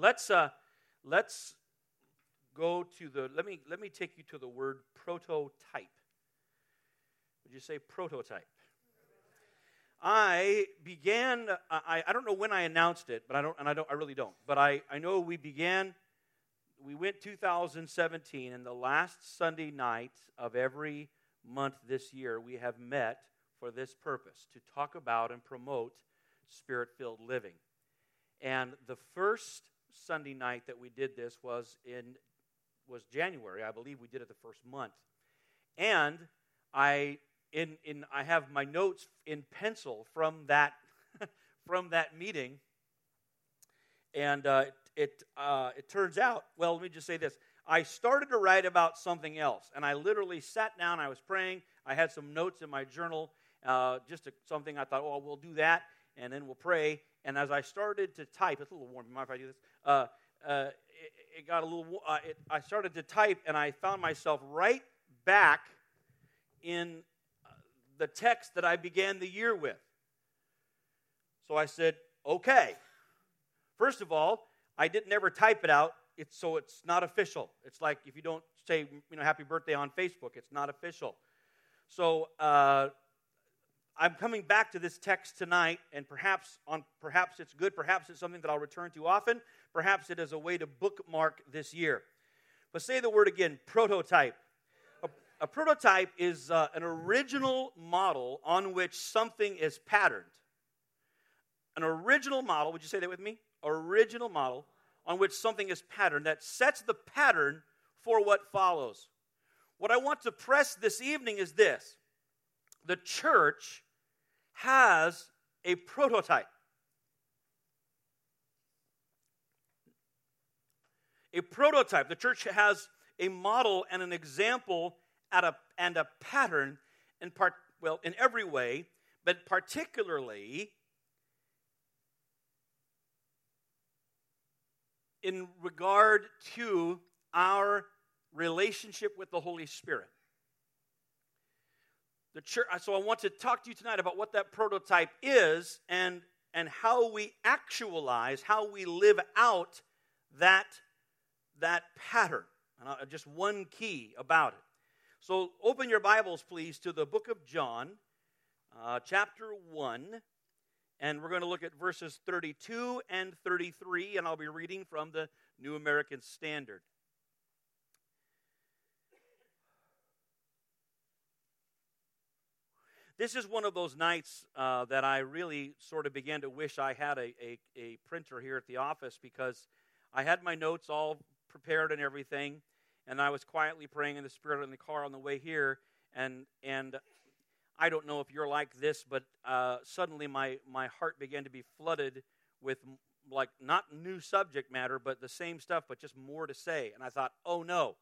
let's uh, let's go to the let me let me take you to the word prototype. Would you say prototype? I began. I, I don't know when I announced it, but I don't, and I don't. I really don't. But I, I know we began. We went 2017, and the last Sunday night of every month this year, we have met for this purpose to talk about and promote spirit-filled living. And the first Sunday night that we did this was in was January. I believe we did it the first month. And I in, in I have my notes in pencil from that from that meeting. And uh, it uh, it turns out, well, let me just say this. I started to write about something else, and I literally sat down. I was praying. I had some notes in my journal, uh, just a, something I thought, oh, we'll do that, and then we'll pray. And as I started to type, it's a little warm. You mind if I do this? Uh, uh, it, it, got a little. Uh, it, I started to type, and I found myself right back in the text that I began the year with. So I said, okay. First of all, I didn't ever type it out, it's, so it's not official. It's like if you don't say, you know, happy birthday on Facebook, it's not official. So uh, I'm coming back to this text tonight, and perhaps on perhaps it's good, perhaps it's something that I'll return to often, perhaps it is a way to bookmark this year. But say the word again, prototype. A prototype is uh, an original model on which something is patterned. An original model, would you say that with me? Original model on which something is patterned that sets the pattern for what follows. What I want to press this evening is this the church has a prototype. A prototype. The church has a model and an example a, and a pattern in part, well, in every way, but particularly in regard to our relationship with the Holy Spirit. The church, so I want to talk to you tonight about what that prototype is and, and how we actualize, how we live out that, that pattern. And just one key about it. So open your Bibles, please, to the book of John, uh, chapter 1. And we're going to look at verses 32 and 33, and I'll be reading from the New American Standard. This is one of those nights uh, that I really sort of began to wish I had a, a, a printer here at the office because I had my notes all prepared and everything and I was quietly praying in the Spirit in the car on the way here, and and I don't know if you're like this, but uh, suddenly my my heart began to be flooded with like not new subject matter, but the same stuff, but just more to say. And I thought, oh no,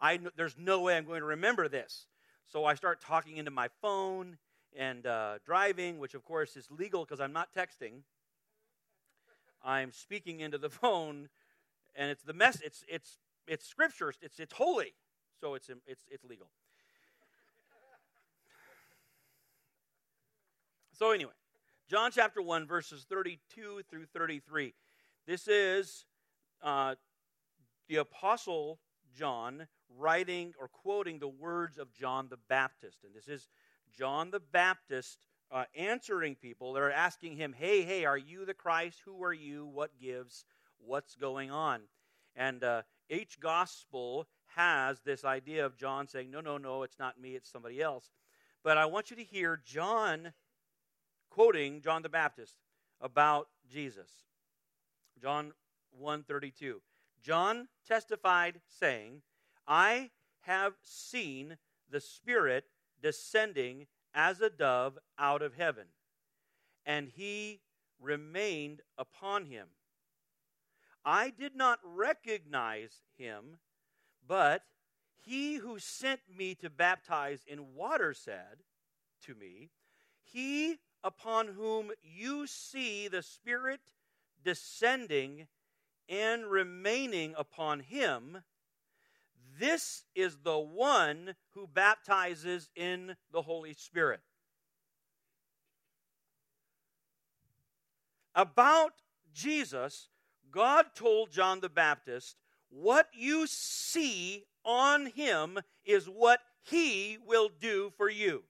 I there's no way I'm going to remember this. So I start talking into my phone and uh, driving, which of course is legal because I'm not texting. I'm speaking into the phone, and it's the mess. It's it's it's scripture. It's it's holy, so it's it's it's legal. So anyway, John chapter one verses thirty-two through thirty-three. This is uh, the apostle John writing or quoting the words of John the Baptist, and this is John the Baptist uh, answering people that are asking him, "Hey, hey, are you the Christ? Who are you? What gives? What's going on?" And uh, each gospel has this idea of John saying, No, no, no, it's not me, it's somebody else. But I want you to hear John quoting John the Baptist about Jesus. John 132. John testified, saying, I have seen the Spirit descending as a dove out of heaven, and he remained upon him. I did not recognize him, but he who sent me to baptize in water said to me, He upon whom you see the Spirit descending and remaining upon him, this is the one who baptizes in the Holy Spirit. About Jesus, God told John the Baptist, What you see on him is what he will do for you.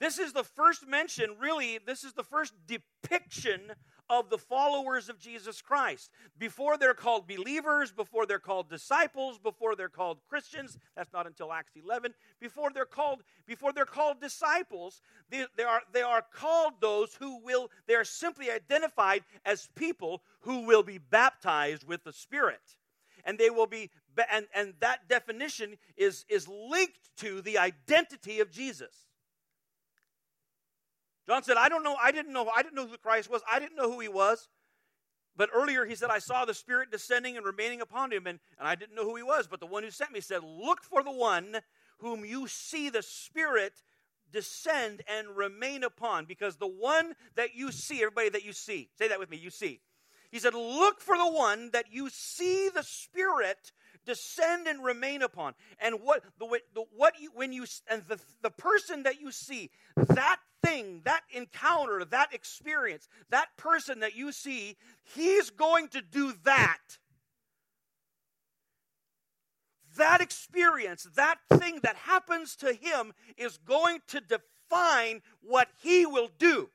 This is the first mention, really, this is the first depiction of the followers of Jesus Christ. Before they're called believers, before they're called disciples, before they're called Christians, that's not until Acts 11, before they're called, before they're called disciples, they, they, are, they are called those who will, they are simply identified as people who will be baptized with the Spirit. And they will be, and, and that definition is, is linked to the identity of Jesus. John said, I don't know, I didn't know, I didn't know who Christ was, I didn't know who he was. But earlier he said, I saw the Spirit descending and remaining upon him, and, and I didn't know who he was. But the one who sent me said, Look for the one whom you see the Spirit descend and remain upon. Because the one that you see, everybody that you see, say that with me, you see. He said, Look for the one that you see the Spirit descend and remain upon. And what the, the what you when you and the, the person that you see, that thing, that encounter, that experience, that person that you see, he's going to do that. That experience, that thing that happens to him is going to define what he will do.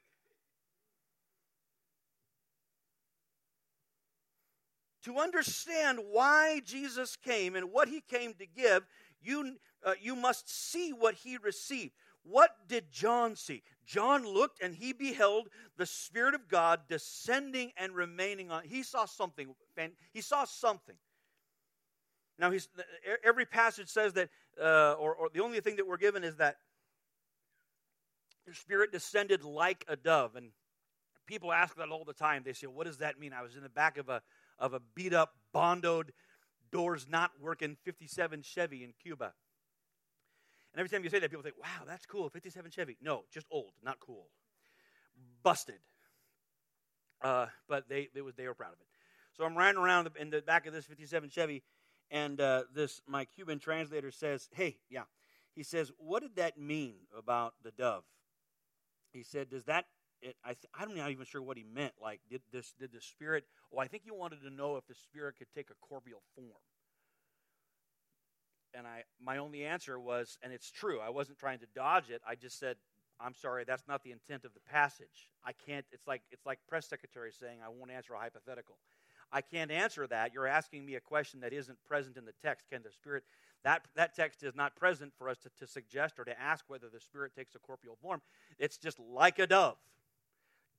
to understand why Jesus came and what he came to give, you, uh, you must see what he received. What did John see? John looked and he beheld the Spirit of God descending and remaining on. He saw something. He saw something. Now, every passage says that, uh, or, or the only thing that we're given is that the Spirit descended like a dove. And people ask that all the time. They say, What does that mean? I was in the back of a of a beat up, bondoed, doors not working 57 Chevy in Cuba. And every time you say that, people think, wow, that's cool, 57 Chevy. No, just old, not cool. Busted. Uh, but they, they, was, they were proud of it. So I'm riding around in the back of this 57 Chevy, and uh, this my Cuban translator says, hey, yeah. He says, what did that mean about the dove? He said, does that it, I I'm not even sure what he meant. Like, did this did the spirit? Oh, I think he wanted to know if the spirit could take a corporeal form. And I, my only answer was, and it's true. I wasn't trying to dodge it. I just said, I'm sorry, that's not the intent of the passage. I can't. It's like it's like press secretary saying, I won't answer a hypothetical. I can't answer that. You're asking me a question that isn't present in the text. Can the Spirit, that, that text is not present for us to, to suggest or to ask whether the Spirit takes a corporeal form. It's just like a dove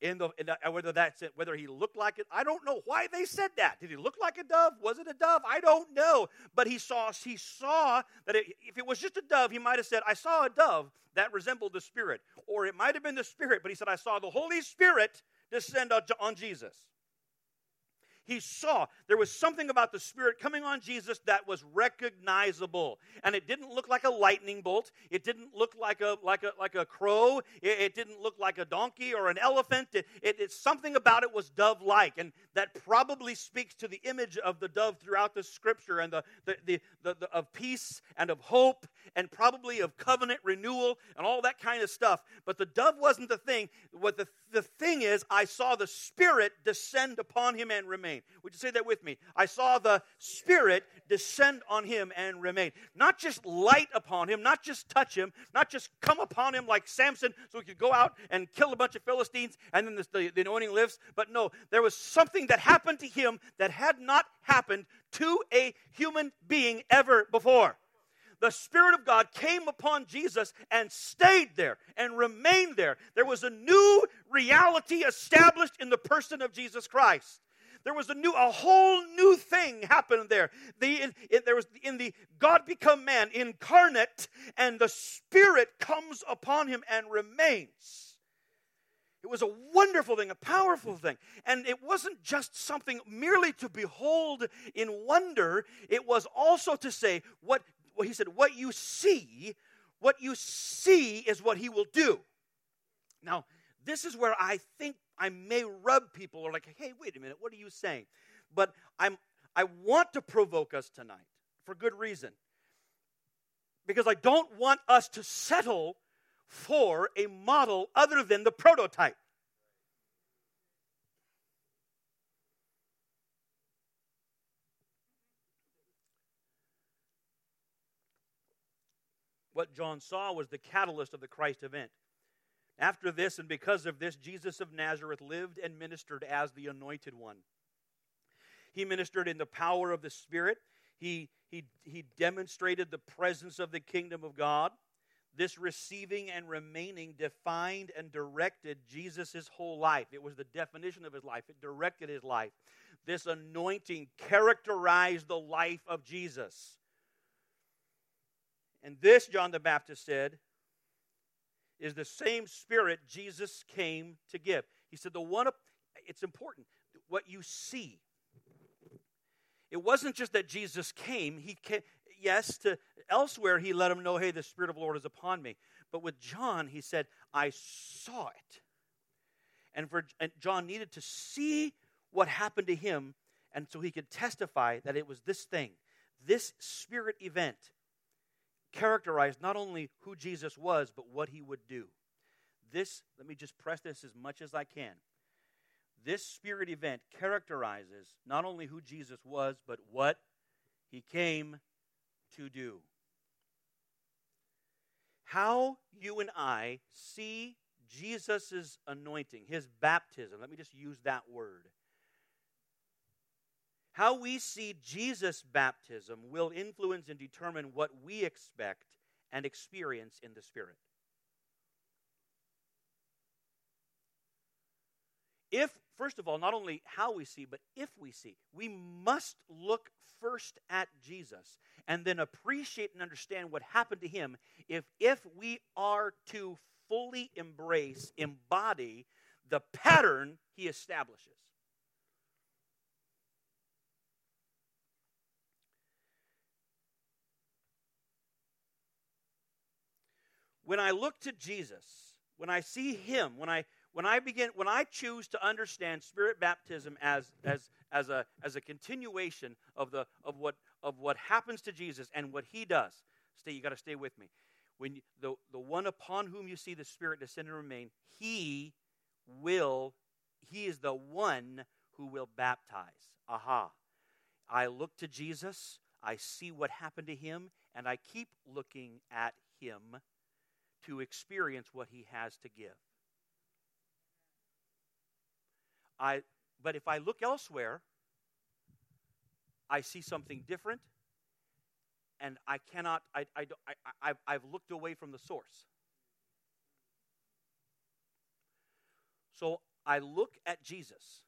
in the, in the, whether that's it, whether he looked like it. I don't know why they said that. Did he look like a dove? Was it a dove? I don't know. But he saw he saw that it, if it was just a dove, he might have said, "I saw a dove that resembled the Spirit," or it might have been the Spirit. But he said, "I saw the Holy Spirit descend on, on Jesus." He saw there was something about the Spirit coming on Jesus that was recognizable. And it didn't look like a lightning bolt. It didn't look like a, like a, like a crow. It, it didn't look like a donkey or an elephant. It, it, it something about it was dove like. And that probably speaks to the image of the dove throughout the scripture and the, the, the, the, the of peace and of hope and probably of covenant renewal and all that kind of stuff. But the dove wasn't the thing. What the, the thing is, I saw the Spirit descend upon him and remain. Would you say that with me? I saw the Spirit descend on him and remain. Not just light upon him, not just touch him, not just come upon him like Samson so he could go out and kill a bunch of Philistines and then the, the, the anointing lifts, But no, there was something that happened to him that had not happened to a human being ever before the Spirit of God came upon Jesus and stayed there and remained there. There was a new reality established in the person of Jesus Christ. There was a new, a whole new thing happened there. The, in, in, there was in the God become man, incarnate, and the Spirit comes upon him and remains. It was a wonderful thing, a powerful thing. And it wasn't just something merely to behold in wonder, it was also to say, what well, he said, what you see, what you see is what he will do. Now, this is where I think I may rub people or like, hey, wait a minute, what are you saying? But I'm I want to provoke us tonight for good reason. Because I don't want us to settle for a model other than the prototype. What John saw was the catalyst of the Christ event. After this, and because of this, Jesus of Nazareth lived and ministered as the anointed one. He ministered in the power of the Spirit. He, he, he demonstrated the presence of the kingdom of God. This receiving and remaining defined and directed Jesus' whole life. It was the definition of his life, it directed his life. This anointing characterized the life of Jesus. And this, John the Baptist said, is the same spirit Jesus came to give. He said, The one, it's important, what you see. It wasn't just that Jesus came, he came, yes, to elsewhere he let him know, hey, the Spirit of the Lord is upon me. But with John, he said, I saw it. And for and John needed to see what happened to him, and so he could testify that it was this thing, this spirit event characterized not only who Jesus was, but what he would do. This, let me just press this as much as I can. This spirit event characterizes not only who Jesus was, but what he came to do. How you and I see Jesus' anointing, his baptism, let me just use that word. How we see Jesus' baptism will influence and determine what we expect and experience in the Spirit. If, first of all, not only how we see, but if we see, we must look first at Jesus and then appreciate and understand what happened to him if, if we are to fully embrace, embody the pattern he establishes. When I look to Jesus, when I see him, when I when I begin when I choose to understand spirit baptism as as as a as a continuation of the of what of what happens to Jesus and what he does. Stay, you got to stay with me. When you, the the one upon whom you see the spirit descend and remain, he will he is the one who will baptize. Aha. I look to Jesus, I see what happened to him, and I keep looking at him to experience what he has to give. I, but if I look elsewhere, I see something different, and I cannot, I, I, I, I've, I've looked away from the source. So I look at Jesus.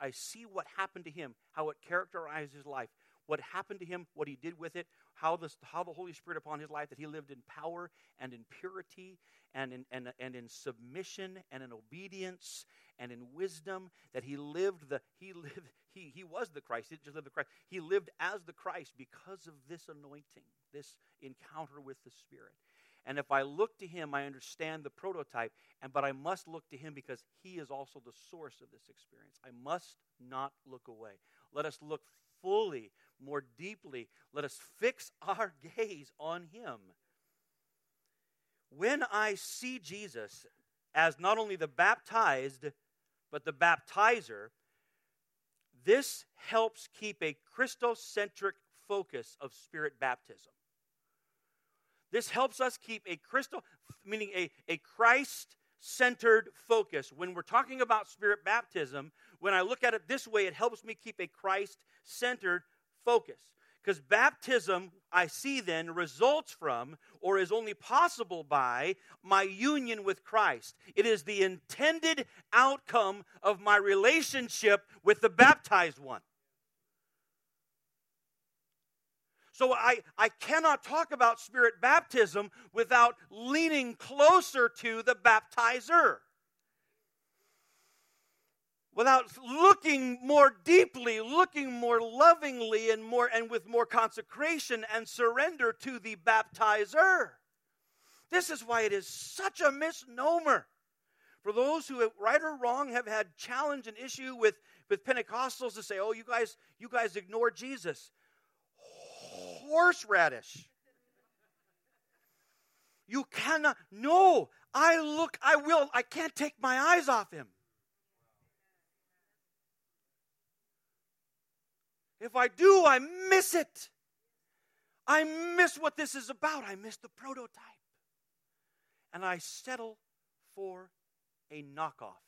I see what happened to him, how it characterized his life, what happened to him, what he did with it, how, how the Holy Spirit upon his life, that he lived in power and in purity and in, and, and in submission and in obedience and in wisdom, that he lived the, he lived, he, he was the Christ. He didn't just live the Christ. He lived as the Christ because of this anointing, this encounter with the Spirit. And if I look to him, I understand the prototype, and but I must look to him because he is also the source of this experience. I must not look away. Let us look fully, more deeply. Let us fix our gaze on Him. When I see Jesus as not only the baptized, but the baptizer, this helps keep a Christocentric focus of spirit baptism. This helps us keep a Christo, meaning a, a Christ centered focus. When we're talking about spirit baptism, when I look at it this way, it helps me keep a Christ centered focus. Because baptism, I see then, results from or is only possible by my union with Christ. It is the intended outcome of my relationship with the baptized one. So I, I cannot talk about spirit baptism without leaning closer to the baptizer without looking more deeply, looking more lovingly and more and with more consecration and surrender to the baptizer. This is why it is such a misnomer. For those who, right or wrong, have had challenge and issue with, with Pentecostals to say, oh, you guys, you guys ignore Jesus. Horseradish. You cannot. No, I look, I will, I can't take my eyes off him. If I do, I miss it. I miss what this is about. I miss the prototype. And I settle for a knockoff.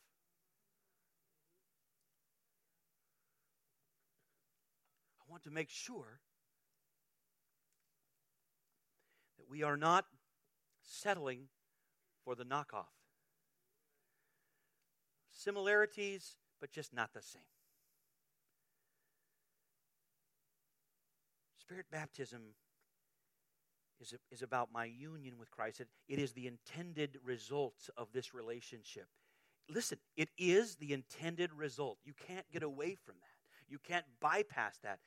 I want to make sure that we are not settling for the knockoff. Similarities, but just not the same. Spirit baptism is, is about my union with Christ. It, it is the intended result of this relationship. Listen, it is the intended result. You can't get away from that. You can't bypass that.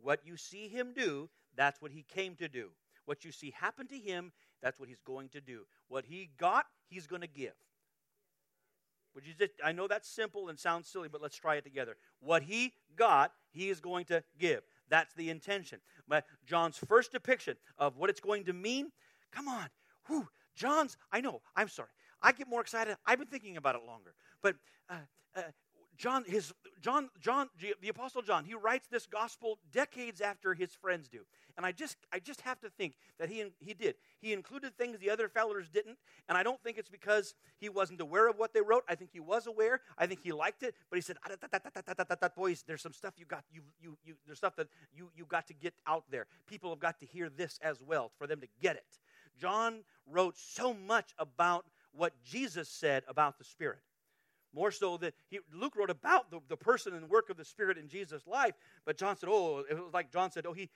What you see him do, that's what he came to do. What you see happen to him, that's what he's going to do. What he got, he's going to give. Would you just, I know that's simple and sounds silly, but let's try it together. What he got, he is going to give. That's the intention. But John's first depiction of what it's going to mean, come on. Whew, John's, I know, I'm sorry. I get more excited. I've been thinking about it longer. But uh, uh, John, his John, John, the Apostle John, he writes this gospel decades after his friends do, and I just, I just have to think that he, he did. He included things the other fellers didn't, and I don't think it's because he wasn't aware of what they wrote. I think he was aware. I think he liked it, but he said, "Boys, there's some stuff you got, you, you, you, there's stuff that you, you got to get out there. People have got to hear this as well for them to get it." John wrote so much about what Jesus said about the Spirit. More so that he, Luke wrote about the, the person and work of the Spirit in Jesus' life, but John said, oh, it was like John said, oh, he,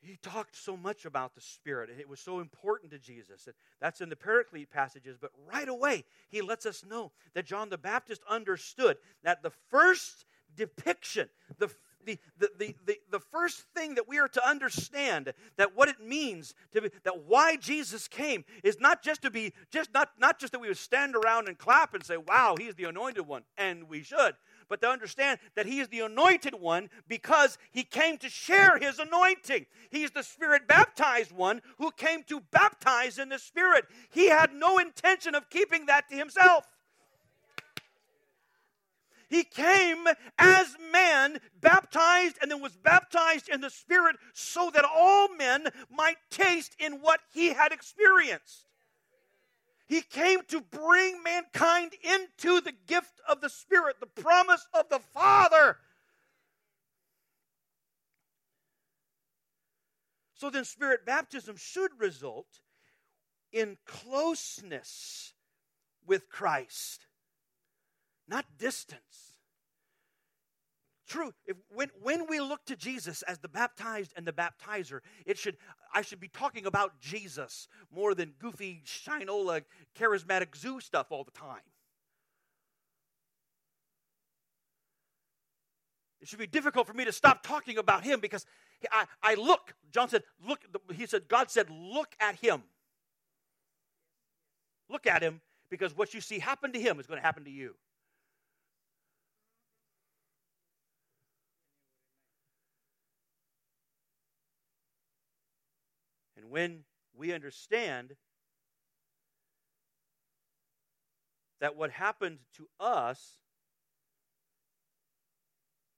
he talked so much about the Spirit, and it was so important to Jesus. And that's in the Paraclete passages, but right away, he lets us know that John the Baptist understood that the first depiction, the the, the, the, the, first thing that we are to understand that what it means to be, that why Jesus came is not just to be just not, not just that we would stand around and clap and say, wow, he's the anointed one, and we should, but to understand that he is the anointed one because he came to share his anointing. He's the spirit baptized one who came to baptize in the spirit. He had no intention of keeping that to himself. He came as man, baptized, and then was baptized in the Spirit so that all men might taste in what he had experienced. He came to bring mankind into the gift of the Spirit, the promise of the Father. So then, Spirit baptism should result in closeness with Christ not distance. True, if, when, when we look to Jesus as the baptized and the baptizer, it should I should be talking about Jesus more than goofy, shinola, charismatic zoo stuff all the time. It should be difficult for me to stop talking about him because I, I look, John said, look, he said, God said, look at him. Look at him because what you see happen to him is going to happen to you. And when we understand that what happened to us,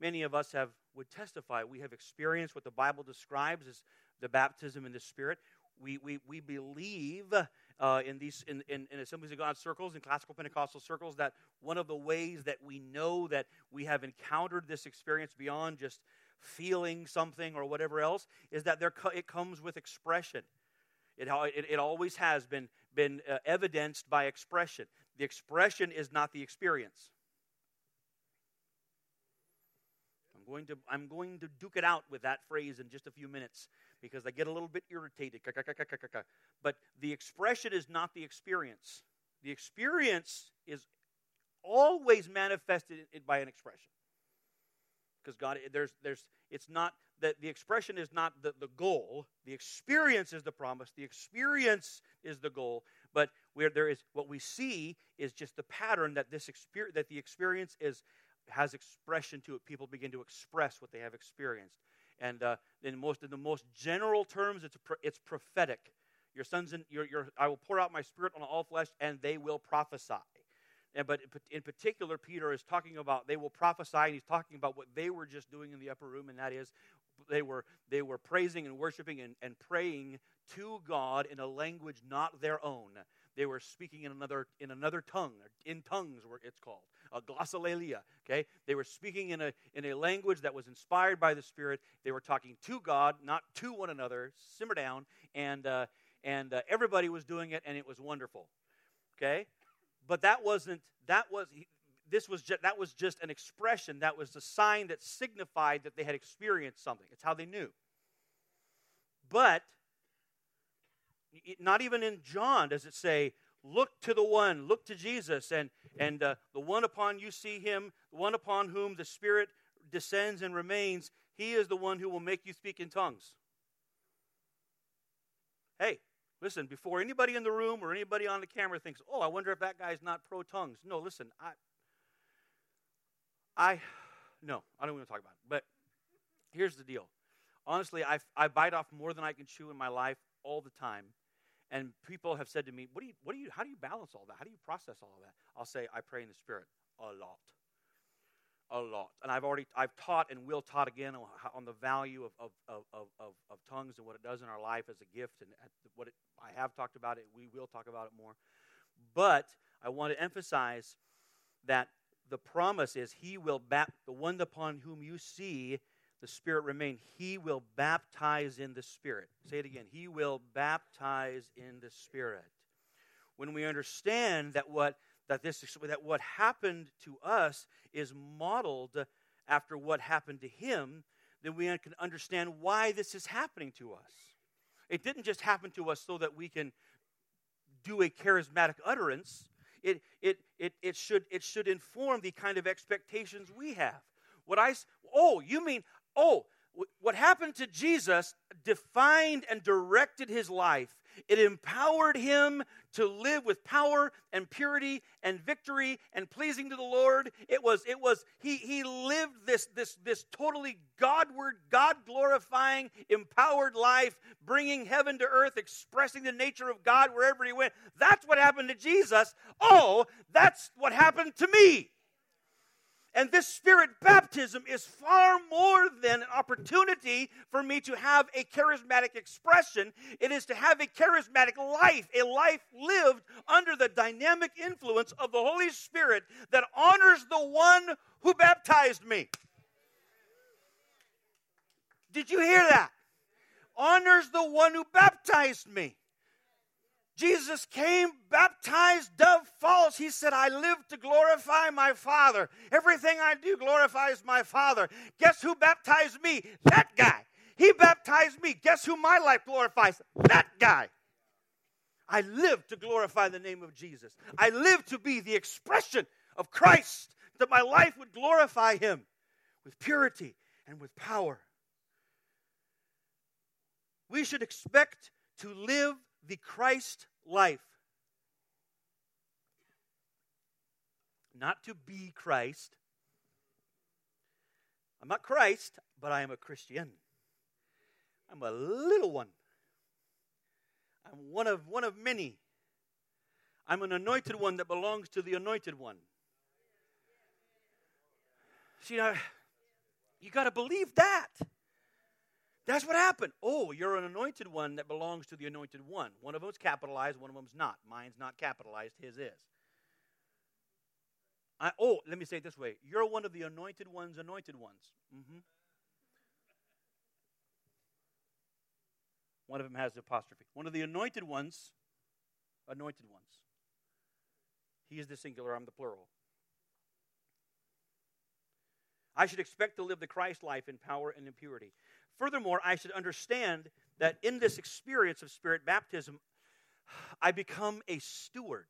many of us have would testify. We have experienced what the Bible describes as the baptism in the Spirit. We, we, we believe uh, in these in, in, in Assemblies of God circles, in classical Pentecostal circles, that one of the ways that we know that we have encountered this experience beyond just feeling something or whatever else is that there it comes with expression. It, it, it always has been, been uh, evidenced by expression. The expression is not the experience. I'm going, to, I'm going to duke it out with that phrase in just a few minutes because I get a little bit irritated. But the expression is not the experience. The experience is always manifested by an expression because God, there's, there's, it's not that the expression is not the, the goal. The experience is the promise. The experience is the goal. But where there is what we see is just the pattern that this experience, that the experience is has expression to it. People begin to express what they have experienced, and uh, in most in the most general terms, it's it's prophetic. your sons and your, your I will pour out my spirit on all flesh, and they will prophesy. And, but in particular, Peter is talking about they will prophesy, and he's talking about what they were just doing in the upper room, and that is they were they were praising and worshiping and, and praying to God in a language not their own. They were speaking in another in another tongue, in tongues, where it's called a glossolalia. Okay, they were speaking in a in a language that was inspired by the Spirit. They were talking to God, not to one another. Simmer down, and uh, and uh, everybody was doing it, and it was wonderful. Okay, but that wasn't that was this was just, that was just an expression that was a sign that signified that they had experienced something. It's how they knew. But not even in John does it say, look to the one, look to Jesus, and, and uh, the one upon you see him, the one upon whom the Spirit descends and remains, he is the one who will make you speak in tongues. Hey, listen, before anybody in the room or anybody on the camera thinks, oh, I wonder if that guy's not pro tongues. No, listen, I, I, no, I don't want to talk about it. But here's the deal. Honestly, I, I bite off more than I can chew in my life all the time. And people have said to me, what do you, what do you, how do you balance all that? How do you process all of that? I'll say, I pray in the Spirit a lot. A lot. And I've already, I've taught and will taught again on, on the value of, of, of, of, of tongues and what it does in our life as a gift. And what it, I have talked about it. We will talk about it more. But I want to emphasize that the promise is he will bap the one upon whom you see the spirit remain he will baptize in the spirit say it again he will baptize in the spirit when we understand that what that this that what happened to us is modeled after what happened to him then we can understand why this is happening to us it didn't just happen to us so that we can do a charismatic utterance it, it, it, it, should, it should inform the kind of expectations we have. What I, oh, you mean, oh, what happened to Jesus defined and directed his life. It empowered him to live with power and purity and victory and pleasing to the Lord. It was, it was, he, he lived this, this, this totally Godward, God glorifying, empowered life, bringing heaven to earth, expressing the nature of God wherever he went. That's what happened to Jesus. Oh, that's what happened to me. And this spirit baptism is far more than an opportunity for me to have a charismatic expression. It is to have a charismatic life, a life lived under the dynamic influence of the Holy Spirit that honors the one who baptized me. Did you hear that? Honors the one who baptized me. Jesus came, baptized, dove falls. He said, I live to glorify my Father. Everything I do glorifies my Father. Guess who baptized me? That guy. He baptized me. Guess who my life glorifies? That guy. I live to glorify the name of Jesus. I live to be the expression of Christ, that my life would glorify Him with purity and with power. We should expect to live the Christ life. Not to be Christ. I'm not Christ, but I am a Christian. I'm a little one. I'm one of one of many. I'm an anointed one that belongs to the anointed one. See, you got to believe that. That's what happened. Oh, you're an anointed one that belongs to the anointed one. One of them's capitalized, one of them's not. Mine's not capitalized, his is. I, oh, let me say it this way you're one of the anointed ones, anointed ones. Mm-hmm. One of them has the apostrophe. One of the anointed ones, anointed ones. He is the singular, I'm the plural. I should expect to live the Christ life in power and in purity. Furthermore, I should understand that in this experience of spirit baptism, I become a steward,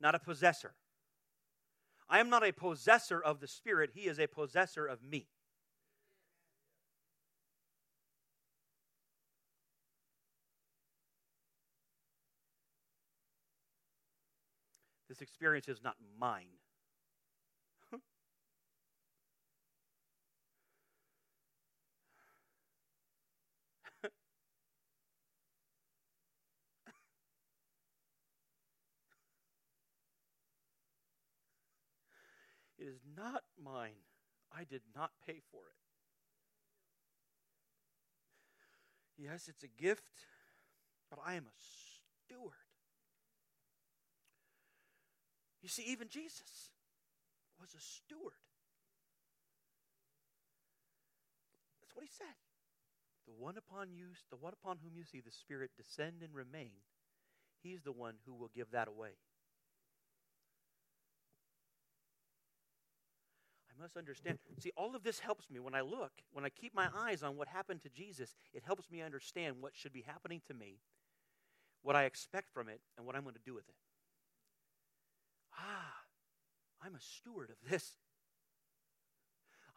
not a possessor. I am not a possessor of the Spirit, He is a possessor of me. This experience is not mine. It is not mine. I did not pay for it. Yes, it's a gift, but I am a steward. You see, even Jesus was a steward. That's what he said. The one upon you, the one upon whom you see the Spirit descend and remain, he's the one who will give that away. Must understand. See, all of this helps me when I look, when I keep my eyes on what happened to Jesus, it helps me understand what should be happening to me, what I expect from it, and what I'm going to do with it. Ah, I'm a steward of this.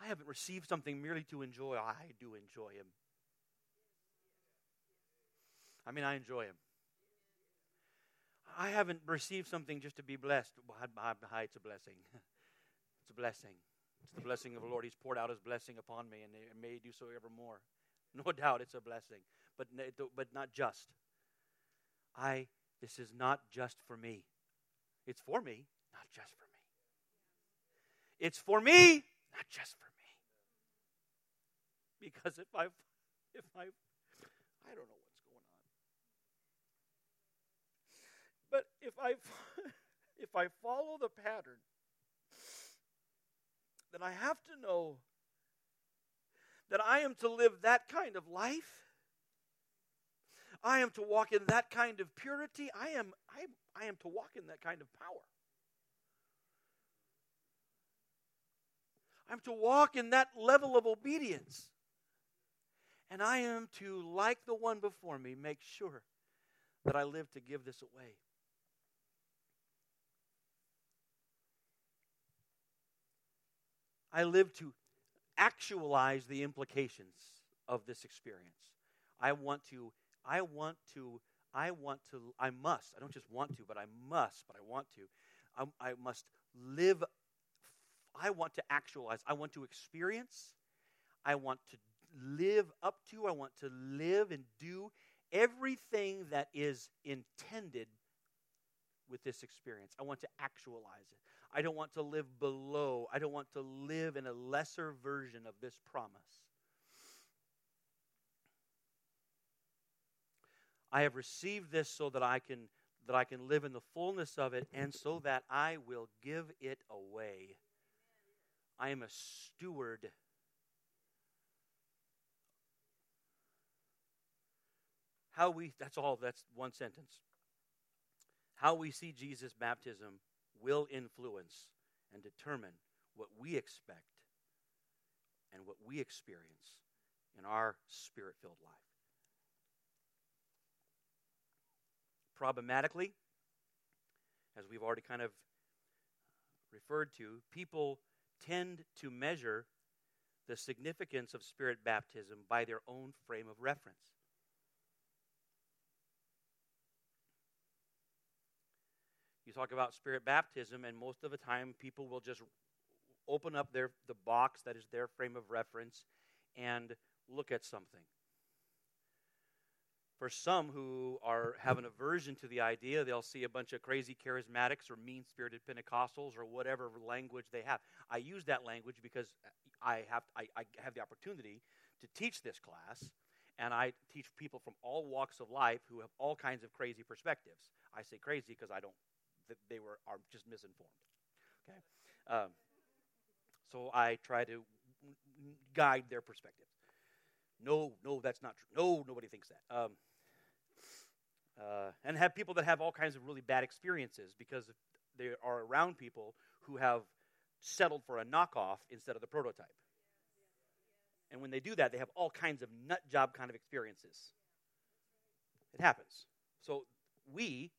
I haven't received something merely to enjoy. I do enjoy Him. I mean, I enjoy Him. I haven't received something just to be blessed. It's a blessing. It's a blessing. It's the blessing of the Lord. He's poured out His blessing upon me, and may do so evermore. No doubt, it's a blessing, but but not just. I. This is not just for me. It's for me, not just for me. It's for me, not just for me. Because if I, if I, I don't know what's going on. But if I, if I follow the pattern, then I have to know that I am to live that kind of life. I am to walk in that kind of purity. I am, I, I am to walk in that kind of power. I'm to walk in that level of obedience. And I am to, like the one before me, make sure that I live to give this away. I live to actualize the implications of this experience. I want to, I want to, I want to, I must, I don't just want to, but I must, but I want to. I, I must live I want to actualize, I want to experience, I want to live up to, I want to live and do everything that is intended with this experience. I want to actualize it. I don't want to live below, I don't want to live in a lesser version of this promise. I have received this so that I can that I can live in the fullness of it and so that I will give it away. I am a steward. How we, that's all, that's one sentence. How we see Jesus' baptism will influence and determine what we expect and what we experience in our spirit filled life. Problematically, as we've already kind of referred to, people tend to measure the significance of spirit baptism by their own frame of reference. You talk about spirit baptism, and most of the time, people will just open up their the box that is their frame of reference and look at something. For some who are have an aversion to the idea, they'll see a bunch of crazy charismatics or mean spirited Pentecostals or whatever language they have. I use that language because I have, I, I have the opportunity to teach this class, and I teach people from all walks of life who have all kinds of crazy perspectives. I say crazy because I don't, they were, are just misinformed. Okay? Um, so I try to guide their perspectives. No, no, that's not true. No, nobody thinks that. Um, uh, and have people that have all kinds of really bad experiences because they are around people who have settled for a knockoff instead of the prototype. And when they do that, they have all kinds of nut job kind of experiences. It happens. So we,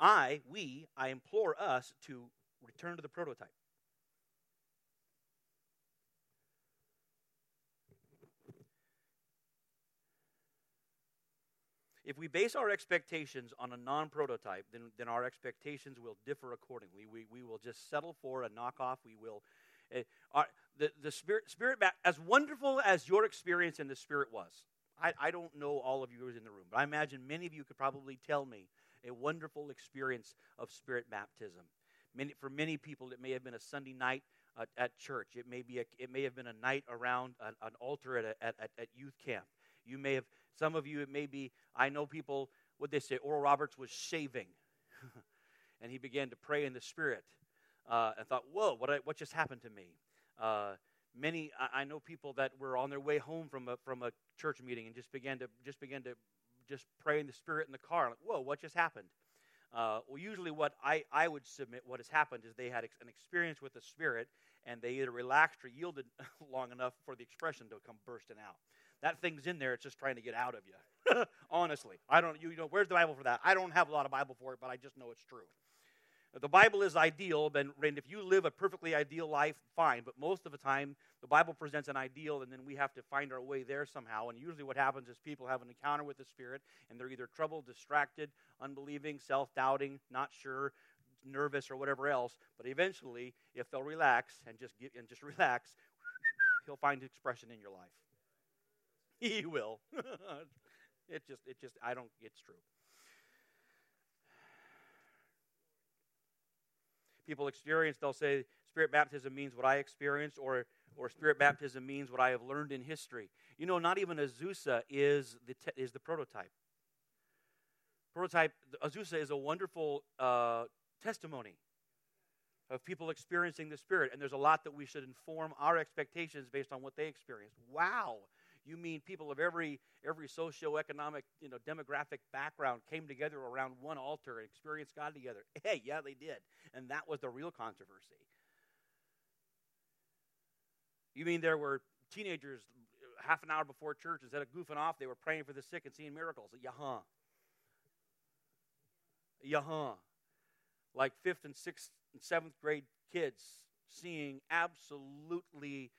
I, we, I implore us to return to the prototype. If we base our expectations on a non prototype, then, then our expectations will differ accordingly. We, we will just settle for a knockoff. We will. Uh, our, the, the spirit, spirit, as wonderful as your experience in the Spirit was, I, I don't know all of you who's in the room, but I imagine many of you could probably tell me a wonderful experience of Spirit baptism. Many, for many people, it may have been a Sunday night at church. It may be a, it may have been a night around an, an altar at, a, at, at youth camp. You may have some of you. It may be. I know people. What they say. Oral Roberts was shaving, and he began to pray in the spirit. Uh, and thought, "Whoa, what what just happened to me?" Uh, many I, I know people that were on their way home from a from a church meeting and just began to just began to just pray in the spirit in the car. Like, whoa, what just happened? Uh, well, usually what I, I would submit what has happened is they had an experience with the Spirit and they either relaxed or yielded long enough for the expression to come bursting out. That thing's in there, it's just trying to get out of you. Honestly. I don't, you know, where's the Bible for that? I don't have a lot of Bible for it, but I just know it's true. The Bible is ideal, then and if you live a perfectly ideal life, fine. But most of the time, the Bible presents an ideal, and then we have to find our way there somehow. And usually, what happens is people have an encounter with the Spirit, and they're either troubled, distracted, unbelieving, self doubting, not sure, nervous, or whatever else. But eventually, if they'll relax and just get, and just relax, he'll find expression in your life. He will. it just, it just, I don't. It's true. People experience, they'll say, Spirit baptism means what I experienced, or, or Spirit baptism means what I have learned in history. You know, not even Azusa is the, te- is the prototype. Prototype, Azusa is a wonderful uh, testimony of people experiencing the Spirit, and there's a lot that we should inform our expectations based on what they experienced. Wow, you mean people of every every socioeconomic you know demographic background came together around one altar and experienced God together? Hey, yeah, they did, and that was the real controversy. You mean there were teenagers half an hour before church instead of goofing off, they were praying for the sick and seeing miracles? Yah-huh. Yah-huh. Like fifth and sixth and seventh grade kids seeing absolutely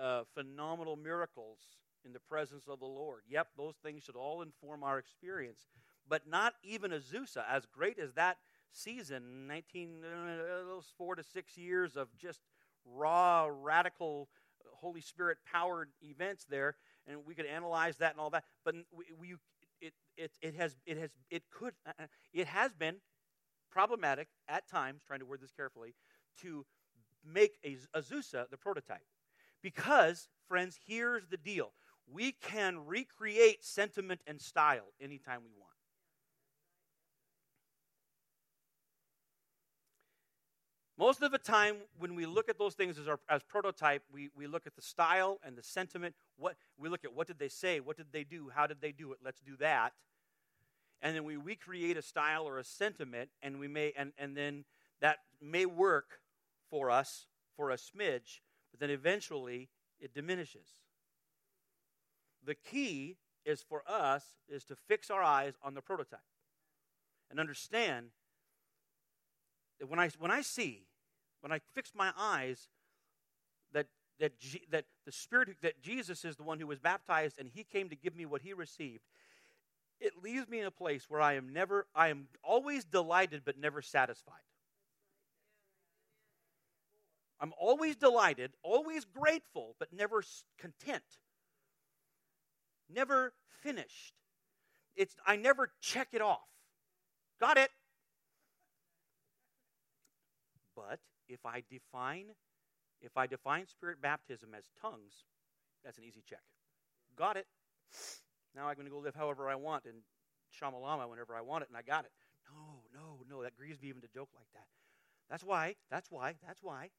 uh, phenomenal miracles in the presence of the Lord. Yep, those things should all inform our experience. But not even Azusa, as great as that season, 19, uh, those four to six years of just raw, radical, Holy Spirit powered events there, and we could analyze that and all that. But we, we it, it, it has, it has, it could, uh, uh, it has been problematic at times, trying to word this carefully, to make Azusa the prototype. Because, friends, here's the deal we can recreate sentiment and style anytime we want. Most of the time, when we look at those things as, our, as prototype, we, we look at the style and the sentiment. What we look at what did they say, what did they do, how did they do it? Let's do that, and then we recreate a style or a sentiment, and we may and, and then that may work for us for a smidge, but then eventually it diminishes. The key is for us is to fix our eyes on the prototype and understand that when I, when I see, when I fix my eyes that, that, G, that the Spirit, that Jesus is the one who was baptized and he came to give me what he received, it leaves me in a place where I am never, I am always delighted but never satisfied. I'm always delighted, always grateful, but never content never finished. It's, I never check it off. Got it. But if I define if I define spirit baptism as tongues, that's an easy check. Got it. Now I'm going to go live however I want in Shamalama whenever I want it, and I got it. No, no, no. That grieves me even to joke like that. That's why, that's why, that's why,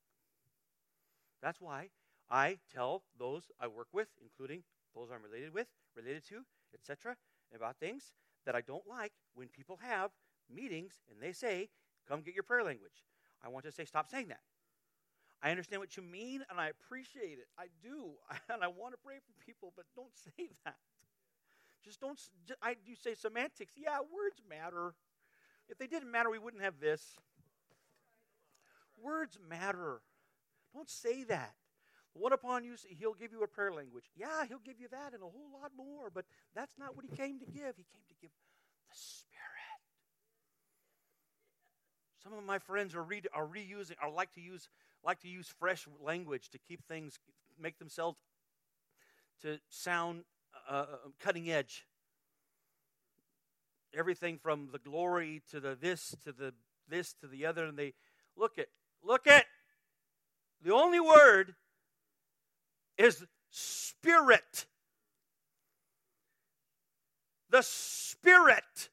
that's why I tell those I work with, including those I'm related with, related to, etc., about things that I don't like when people have meetings and they say, come get your prayer language. I want to say, stop saying that. I understand what you mean and I appreciate it. I do. And I want to pray for people, but don't say that. Just don't, just, I, you say semantics. Yeah, words matter. If they didn't matter, we wouldn't have this. Words matter. Don't say that. What upon you, he'll give you a prayer language. Yeah, he'll give you that and a whole lot more, but that's not what he came to give. He came to give the Spirit. Some of my friends are, re- are reusing, or like to use, like to use fresh language to keep things, make themselves to sound uh, uh cutting edge. Everything from the glory to the this to the this to the other, and they look at look at The only word is spirit. The spirit.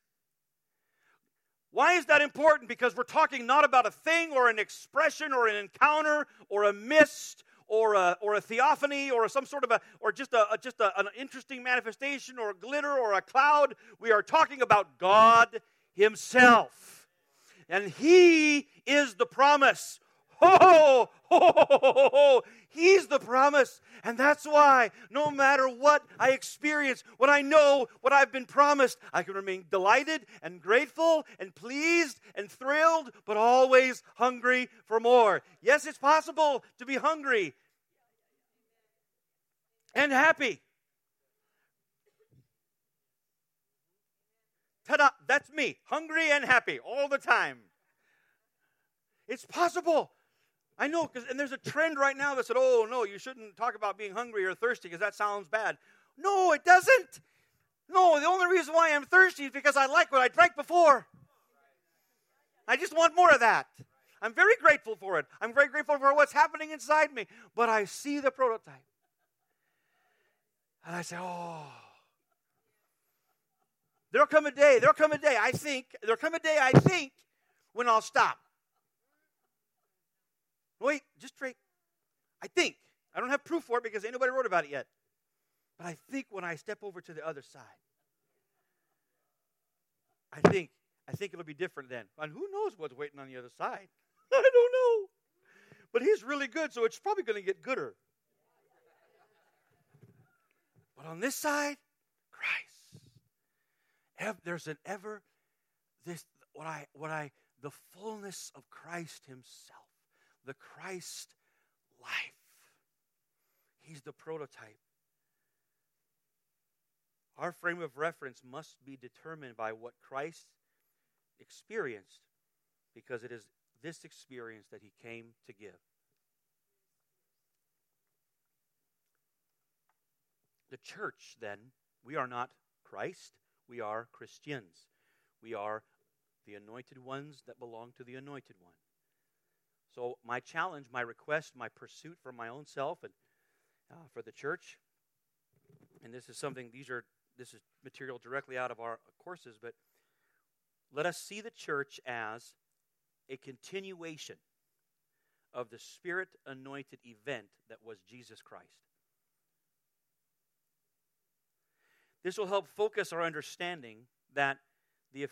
Why is that important? Because we're talking not about a thing or an expression or an encounter or a mist or a, or a theophany or some sort of a or just a, a just a, an interesting manifestation or a glitter or a cloud. We are talking about God Himself, and He is the promise. Ho, ho, ho, ho, ho, He's the promise. And that's why, no matter what I experience, what I know, what I've been promised, I can remain delighted and grateful and pleased and thrilled, but always hungry for more. Yes, it's possible to be hungry and happy. Ta da! That's me, hungry and happy all the time. It's possible. I know, because and there's a trend right now that said, "Oh no, you shouldn't talk about being hungry or thirsty because that sounds bad." No, it doesn't. No, the only reason why I'm thirsty is because I like what I drank before. I just want more of that. I'm very grateful for it. I'm very grateful for what's happening inside me. But I see the prototype. And I say, oh. There'll come a day, there'll come a day, I think, there'll come a day, I think, when I'll stop. Wait, just straight. I think. I don't have proof for it because ain't nobody wrote about it yet. But I think when I step over to the other side, I think I think it'll be different then. And who knows what's waiting on the other side? I don't know. But he's really good, so it's probably going to get gooder. But on this side, Christ. There's an ever this what I what I the fullness of Christ Himself the Christ life. He's the prototype. Our frame of reference must be determined by what Christ experienced because it is this experience that he came to give. The church, then, we are not Christ, we are Christians. We are the anointed ones that belong to the anointed one. So, my challenge, my request, my pursuit for my own self and uh, for the church, and this is something, these are, this is material directly out of our courses, but let us see the church as a continuation of the spirit anointed event that was Jesus Christ. This will help focus our understanding that the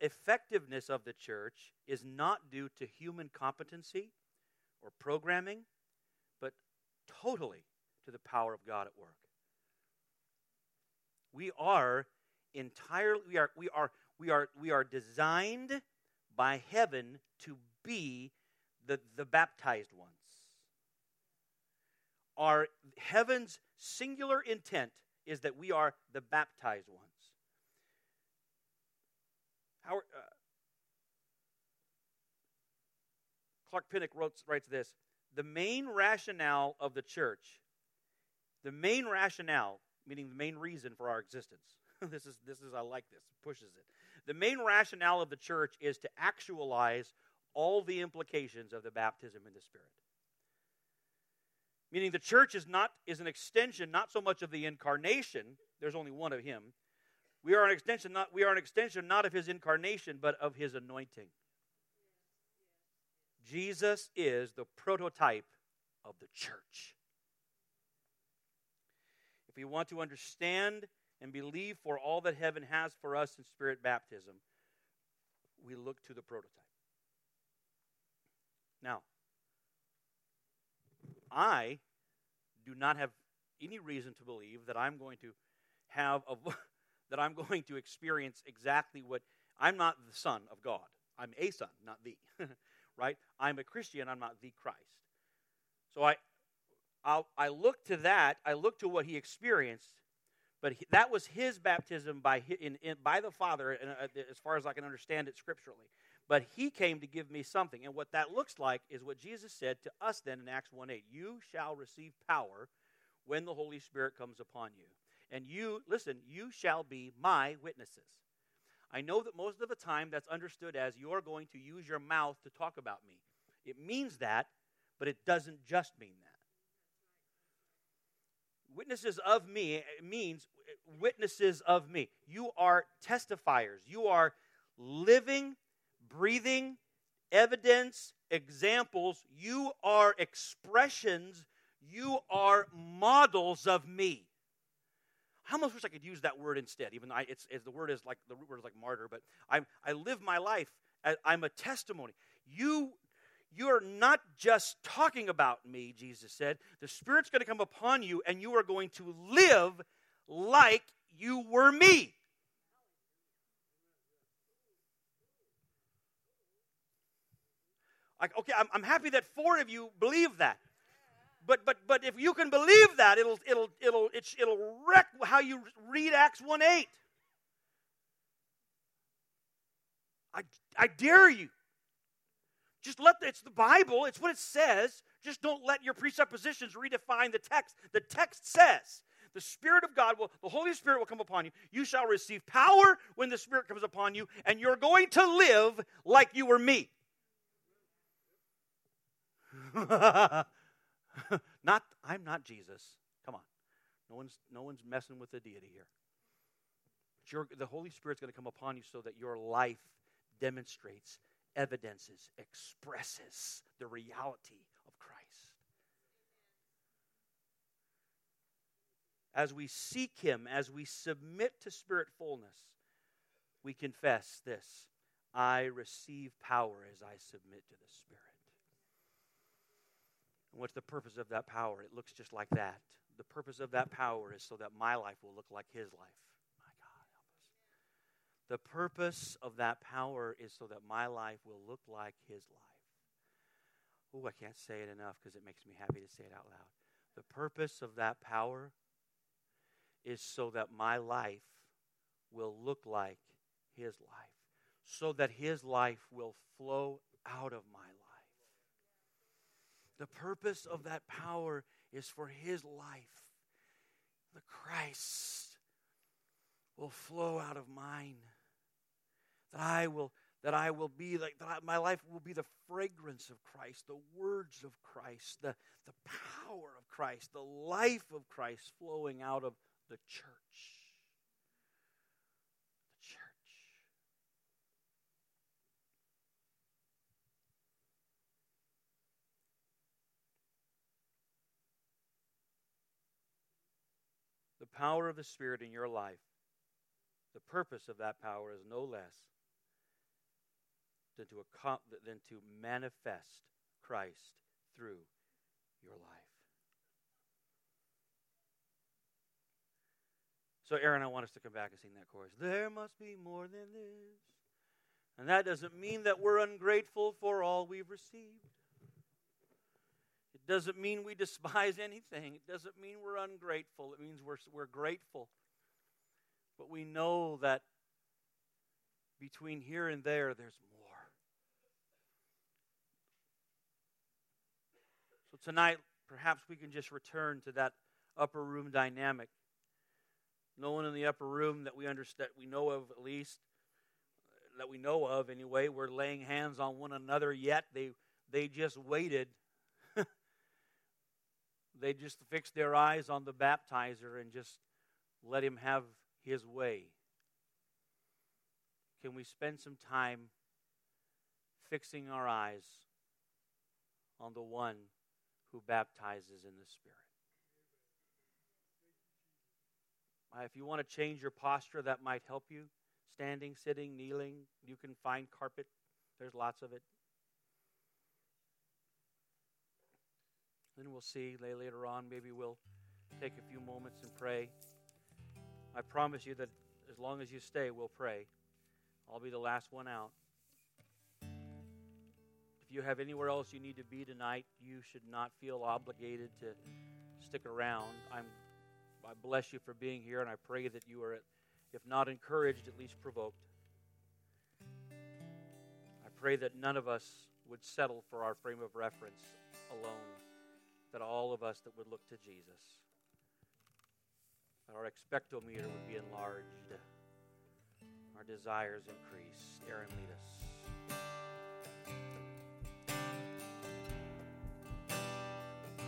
effectiveness of the church is not due to human competency or programming, but totally to the power of God at work. We are entirely we are we are we are we are designed by heaven to be the, the baptized ones. Our heaven's singular intent is that we are the baptized ones. Uh, Clark Pinnock wrote, writes this The main rationale of the church, the main rationale, meaning the main reason for our existence, this is, this is, I like this, pushes it. The main rationale of the church is to actualize all the implications of the baptism in the Spirit. Meaning the church is not is an extension not so much of the incarnation, there's only one of him, we are an extension not we are an extension not of his incarnation but of his anointing. Jesus is the prototype of the church. If we want to understand and believe for all that heaven has for us in spirit baptism, we look to the prototype. Now, I do not have any reason to believe that I'm going to have a that I'm going to experience exactly what I'm not the son of God. I'm a son, not the. right? I'm a Christian, I'm not the Christ. So I I'll, i look to that, I look to what he experienced, but he, that was his baptism by in, in, by the Father uh, as far as I can understand it scripturally. But he came to give me something, and what that looks like is what Jesus said to us then in Acts 1:8, "You shall receive power when the Holy Spirit comes upon you." And you, listen, you shall be my witnesses. I know that most of the time that's understood as you're going to use your mouth to talk about me. It means that, but it doesn't just mean that. Witnesses of me means witnesses of me. You are testifiers. You are living, breathing evidence, examples. You are expressions. You are models of me. I almost wish I could use that word instead. Even though I, it's, it's, the word is like the root word is like martyr, but I I live my life. I'm a testimony. You you're not just talking about me, Jesus said. The Spirit's going to come upon you, and you are going to live like you were me. Like, okay, I'm, I'm happy that four of you believe that. But but but if you can believe that, it'll it'll it'll it'll wreck how you read Acts 1 8. I I dare you. Just let the, it's the Bible, it's what it says. Just don't let your presuppositions redefine the text. The text says the Spirit of God will, the Holy Spirit will come upon you. You shall receive power when the Spirit comes upon you, and you're going to live like you were me. not, I'm not Jesus. Come on. No one's, no one's messing with the deity here. But the Holy Spirit's going to come upon you so that your life demonstrates, evidences, expresses the reality of Christ. As we seek Him, as we submit to Spirit fullness, we confess this I receive power as I submit to the Spirit. And what's the purpose of that power? It looks just like that. The purpose of that power is so that my life will look like His life. My God, help us. The purpose of that power is so that my life will look like His life. Oh, I can't say it enough because it makes me happy to say it out loud. The purpose of that power is so that my life will look like His life, so that His life will flow out of my. The purpose of that power is for his life. The Christ will flow out of mine. That I will that I will be like that I, my life will be the fragrance of Christ, the words of Christ, the, the power of Christ, the life of Christ flowing out of the church. Power of the Spirit in your life, the purpose of that power is no less than to, than to manifest Christ through your life. So, Aaron, I want us to come back and sing that chorus. There must be more than this. And that doesn't mean that we're ungrateful for all we've received doesn't mean we despise anything. It doesn't mean we're ungrateful. It means we're, we're grateful. But we know that between here and there, there's more. So tonight, perhaps we can just return to that upper room dynamic. No one in the upper room that we understand, we know of at least, that we know of anyway, we're laying hands on one another yet. They they just waited they just fixed their eyes on the baptizer and just let him have his way. Can we spend some time fixing our eyes on the one who baptizes in the Spirit? Uh, if you want to change your posture, that might help you. Standing, sitting, kneeling, you can find carpet. There's lots of it. Then we'll see later on. Maybe we'll take a few moments and pray. I promise you that as long as you stay, we'll pray. I'll be the last one out. If you have anywhere else you need to be tonight, you should not feel obligated to stick around. I'm, I bless you for being here, and I pray that you are, if not encouraged, at least provoked. I pray that none of us would settle for our frame of reference alone that all of us that would look to Jesus, that our expectometer would be enlarged, our desires increase. Aaron, lead us.